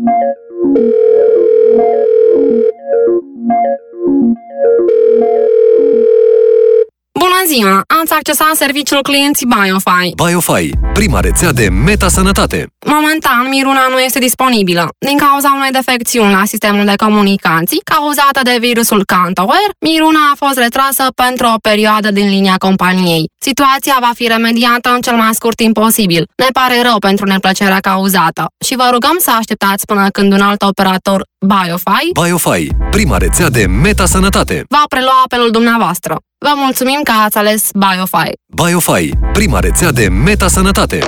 Música ziua! Ați accesat serviciul clienții BioFi. BioFi, prima rețea de meta-sănătate. Momentan, Miruna nu este disponibilă. Din cauza unei defecțiuni la sistemul de comunicații cauzată de virusul Cantaware, Miruna a fost retrasă pentru o perioadă din linia companiei. Situația va fi remediată în cel mai scurt timp posibil. Ne pare rău pentru neplăcerea cauzată și vă rugăm să așteptați până când un alt operator BioFi BioFi, prima rețea de meta-sănătate. va prelua apelul dumneavoastră. Vă mulțumim că ați ales BioFi. BioFi, prima rețea de meta-sănătate.